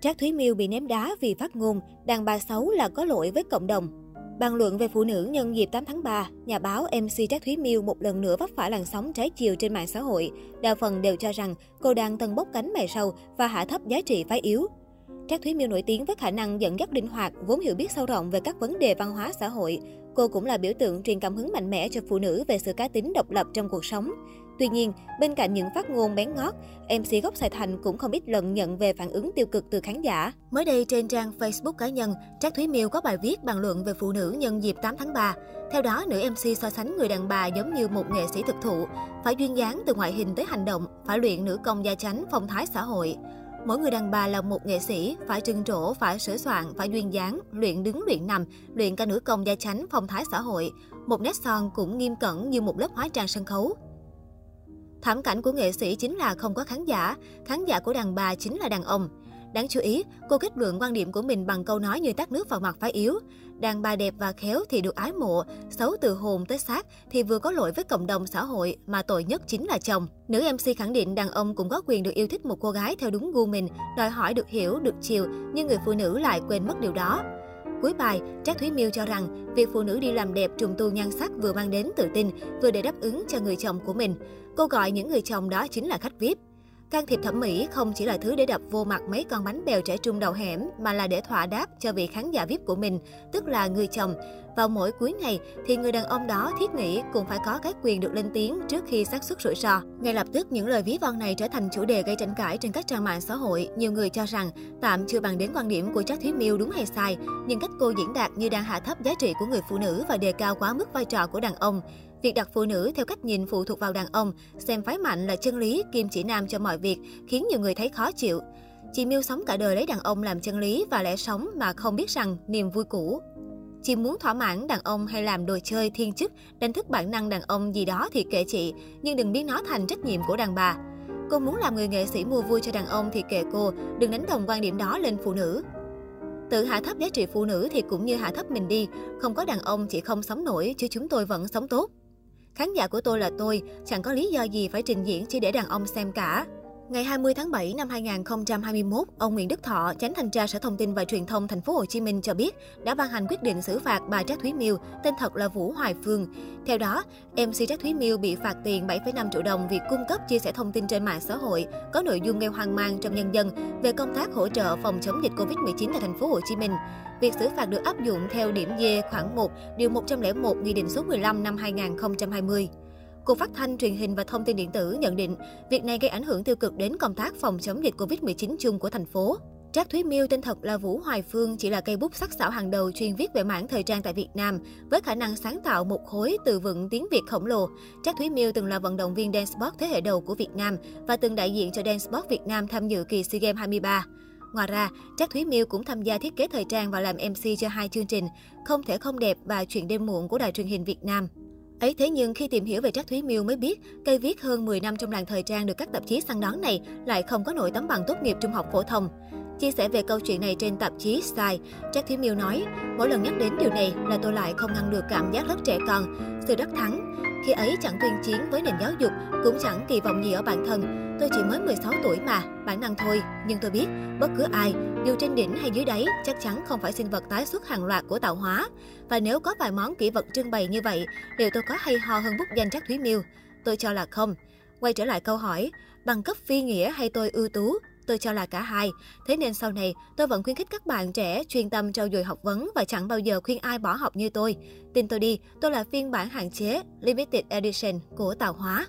Trác Thúy Miêu bị ném đá vì phát ngôn, đàn bà xấu là có lỗi với cộng đồng. Bàn luận về phụ nữ nhân dịp 8 tháng 3, nhà báo MC Trác Thúy Miêu một lần nữa vấp phải làn sóng trái chiều trên mạng xã hội. Đa phần đều cho rằng cô đang tân bốc cánh mày sâu và hạ thấp giá trị phái yếu. Trác Thúy Miêu nổi tiếng với khả năng dẫn dắt linh hoạt, vốn hiểu biết sâu rộng về các vấn đề văn hóa xã hội. Cô cũng là biểu tượng truyền cảm hứng mạnh mẽ cho phụ nữ về sự cá tính độc lập trong cuộc sống. Tuy nhiên, bên cạnh những phát ngôn bén ngót, MC gốc Sài Thành cũng không ít lần nhận về phản ứng tiêu cực từ khán giả. Mới đây trên trang Facebook cá nhân, Trác Thúy Miêu có bài viết bàn luận về phụ nữ nhân dịp 8 tháng 3. Theo đó, nữ MC so sánh người đàn bà giống như một nghệ sĩ thực thụ, phải duyên dáng từ ngoại hình tới hành động, phải luyện nữ công gia chánh, phong thái xã hội. Mỗi người đàn bà là một nghệ sĩ, phải trưng trổ, phải sửa soạn, phải duyên dáng, luyện đứng luyện nằm, luyện cả nữ công gia chánh, phong thái xã hội. Một nét son cũng nghiêm cẩn như một lớp hóa trang sân khấu. Thảm cảnh của nghệ sĩ chính là không có khán giả, khán giả của đàn bà chính là đàn ông. Đáng chú ý, cô kết luận quan điểm của mình bằng câu nói như tát nước vào mặt phái yếu. Đàn bà đẹp và khéo thì được ái mộ, xấu từ hồn tới xác thì vừa có lỗi với cộng đồng xã hội mà tội nhất chính là chồng. Nữ MC khẳng định đàn ông cũng có quyền được yêu thích một cô gái theo đúng gu mình, đòi hỏi được hiểu, được chiều, nhưng người phụ nữ lại quên mất điều đó. Cuối bài, Trác Thúy Miêu cho rằng việc phụ nữ đi làm đẹp trùng tu nhan sắc vừa mang đến tự tin, vừa để đáp ứng cho người chồng của mình. Cô gọi những người chồng đó chính là khách VIP. Can thiệp thẩm mỹ không chỉ là thứ để đập vô mặt mấy con bánh bèo trẻ trung đầu hẻm mà là để thỏa đáp cho vị khán giả VIP của mình, tức là người chồng. Vào mỗi cuối ngày thì người đàn ông đó thiết nghĩ cũng phải có cái quyền được lên tiếng trước khi xác suất rủi ro. Ngay lập tức những lời ví von này trở thành chủ đề gây tranh cãi trên các trang mạng xã hội. Nhiều người cho rằng tạm chưa bằng đến quan điểm của Trác Thúy Miêu đúng hay sai, nhưng cách cô diễn đạt như đang hạ thấp giá trị của người phụ nữ và đề cao quá mức vai trò của đàn ông. Việc đặt phụ nữ theo cách nhìn phụ thuộc vào đàn ông, xem phái mạnh là chân lý, kim chỉ nam cho mọi việc, khiến nhiều người thấy khó chịu. Chị Miêu sống cả đời lấy đàn ông làm chân lý và lẽ sống mà không biết rằng niềm vui cũ. Chị muốn thỏa mãn đàn ông hay làm đồ chơi thiên chức, đánh thức bản năng đàn ông gì đó thì kệ chị, nhưng đừng biến nó thành trách nhiệm của đàn bà. Cô muốn làm người nghệ sĩ mua vui cho đàn ông thì kệ cô, đừng đánh đồng quan điểm đó lên phụ nữ. Tự hạ thấp giá trị phụ nữ thì cũng như hạ thấp mình đi, không có đàn ông chị không sống nổi chứ chúng tôi vẫn sống tốt. Khán giả của tôi là tôi, chẳng có lý do gì phải trình diễn chỉ để đàn ông xem cả. Ngày 20 tháng 7 năm 2021, ông Nguyễn Đức Thọ, Chánh thanh tra Sở Thông tin và Truyền thông Thành phố Hồ Chí Minh cho biết đã ban hành quyết định xử phạt bà Trác Thúy Miêu, tên thật là Vũ Hoài Phương. Theo đó, MC Trác Thúy Miêu bị phạt tiền 7,5 triệu đồng vì cung cấp chia sẻ thông tin trên mạng xã hội có nội dung gây hoang mang trong nhân dân về công tác hỗ trợ phòng chống dịch Covid-19 tại Thành phố Hồ Chí Minh. Việc xử phạt được áp dụng theo điểm D khoảng 1, điều 101 Nghị định số 15 năm 2020. Cục Phát thanh, Truyền hình và Thông tin điện tử nhận định việc này gây ảnh hưởng tiêu cực đến công tác phòng chống dịch Covid-19 chung của thành phố. Trác Thúy Miêu tên thật là Vũ Hoài Phương chỉ là cây bút sắc sảo hàng đầu chuyên viết về mảng thời trang tại Việt Nam với khả năng sáng tạo một khối từ vựng tiếng Việt khổng lồ. Trác Thúy Miêu từng là vận động viên dance sport thế hệ đầu của Việt Nam và từng đại diện cho dance sport Việt Nam tham dự kỳ SEA Games 23. Ngoài ra, Trác Thúy Miêu cũng tham gia thiết kế thời trang và làm MC cho hai chương trình Không thể không đẹp và Chuyện đêm muộn của đài truyền hình Việt Nam. Ấy thế nhưng khi tìm hiểu về Trác Thúy Miêu mới biết, cây viết hơn 10 năm trong làng thời trang được các tạp chí săn đón này lại không có nổi tấm bằng tốt nghiệp trung học phổ thông. Chia sẻ về câu chuyện này trên tạp chí Style, Trác Thúy Miêu nói, mỗi lần nhắc đến điều này là tôi lại không ngăn được cảm giác rất trẻ con, sự đắc thắng. Khi ấy chẳng tuyên chiến với nền giáo dục, cũng chẳng kỳ vọng gì ở bản thân. Tôi chỉ mới 16 tuổi mà, bản năng thôi. Nhưng tôi biết, bất cứ ai, dù trên đỉnh hay dưới đáy, chắc chắn không phải sinh vật tái xuất hàng loạt của tạo hóa. Và nếu có vài món kỷ vật trưng bày như vậy, liệu tôi có hay ho hơn bút danh chắc Thúy Miêu? Tôi cho là không. Quay trở lại câu hỏi, bằng cấp phi nghĩa hay tôi ưu tú? Tôi cho là cả hai. Thế nên sau này, tôi vẫn khuyến khích các bạn trẻ chuyên tâm trau dồi học vấn và chẳng bao giờ khuyên ai bỏ học như tôi. Tin tôi đi, tôi là phiên bản hạn chế, limited edition của tạo Hóa.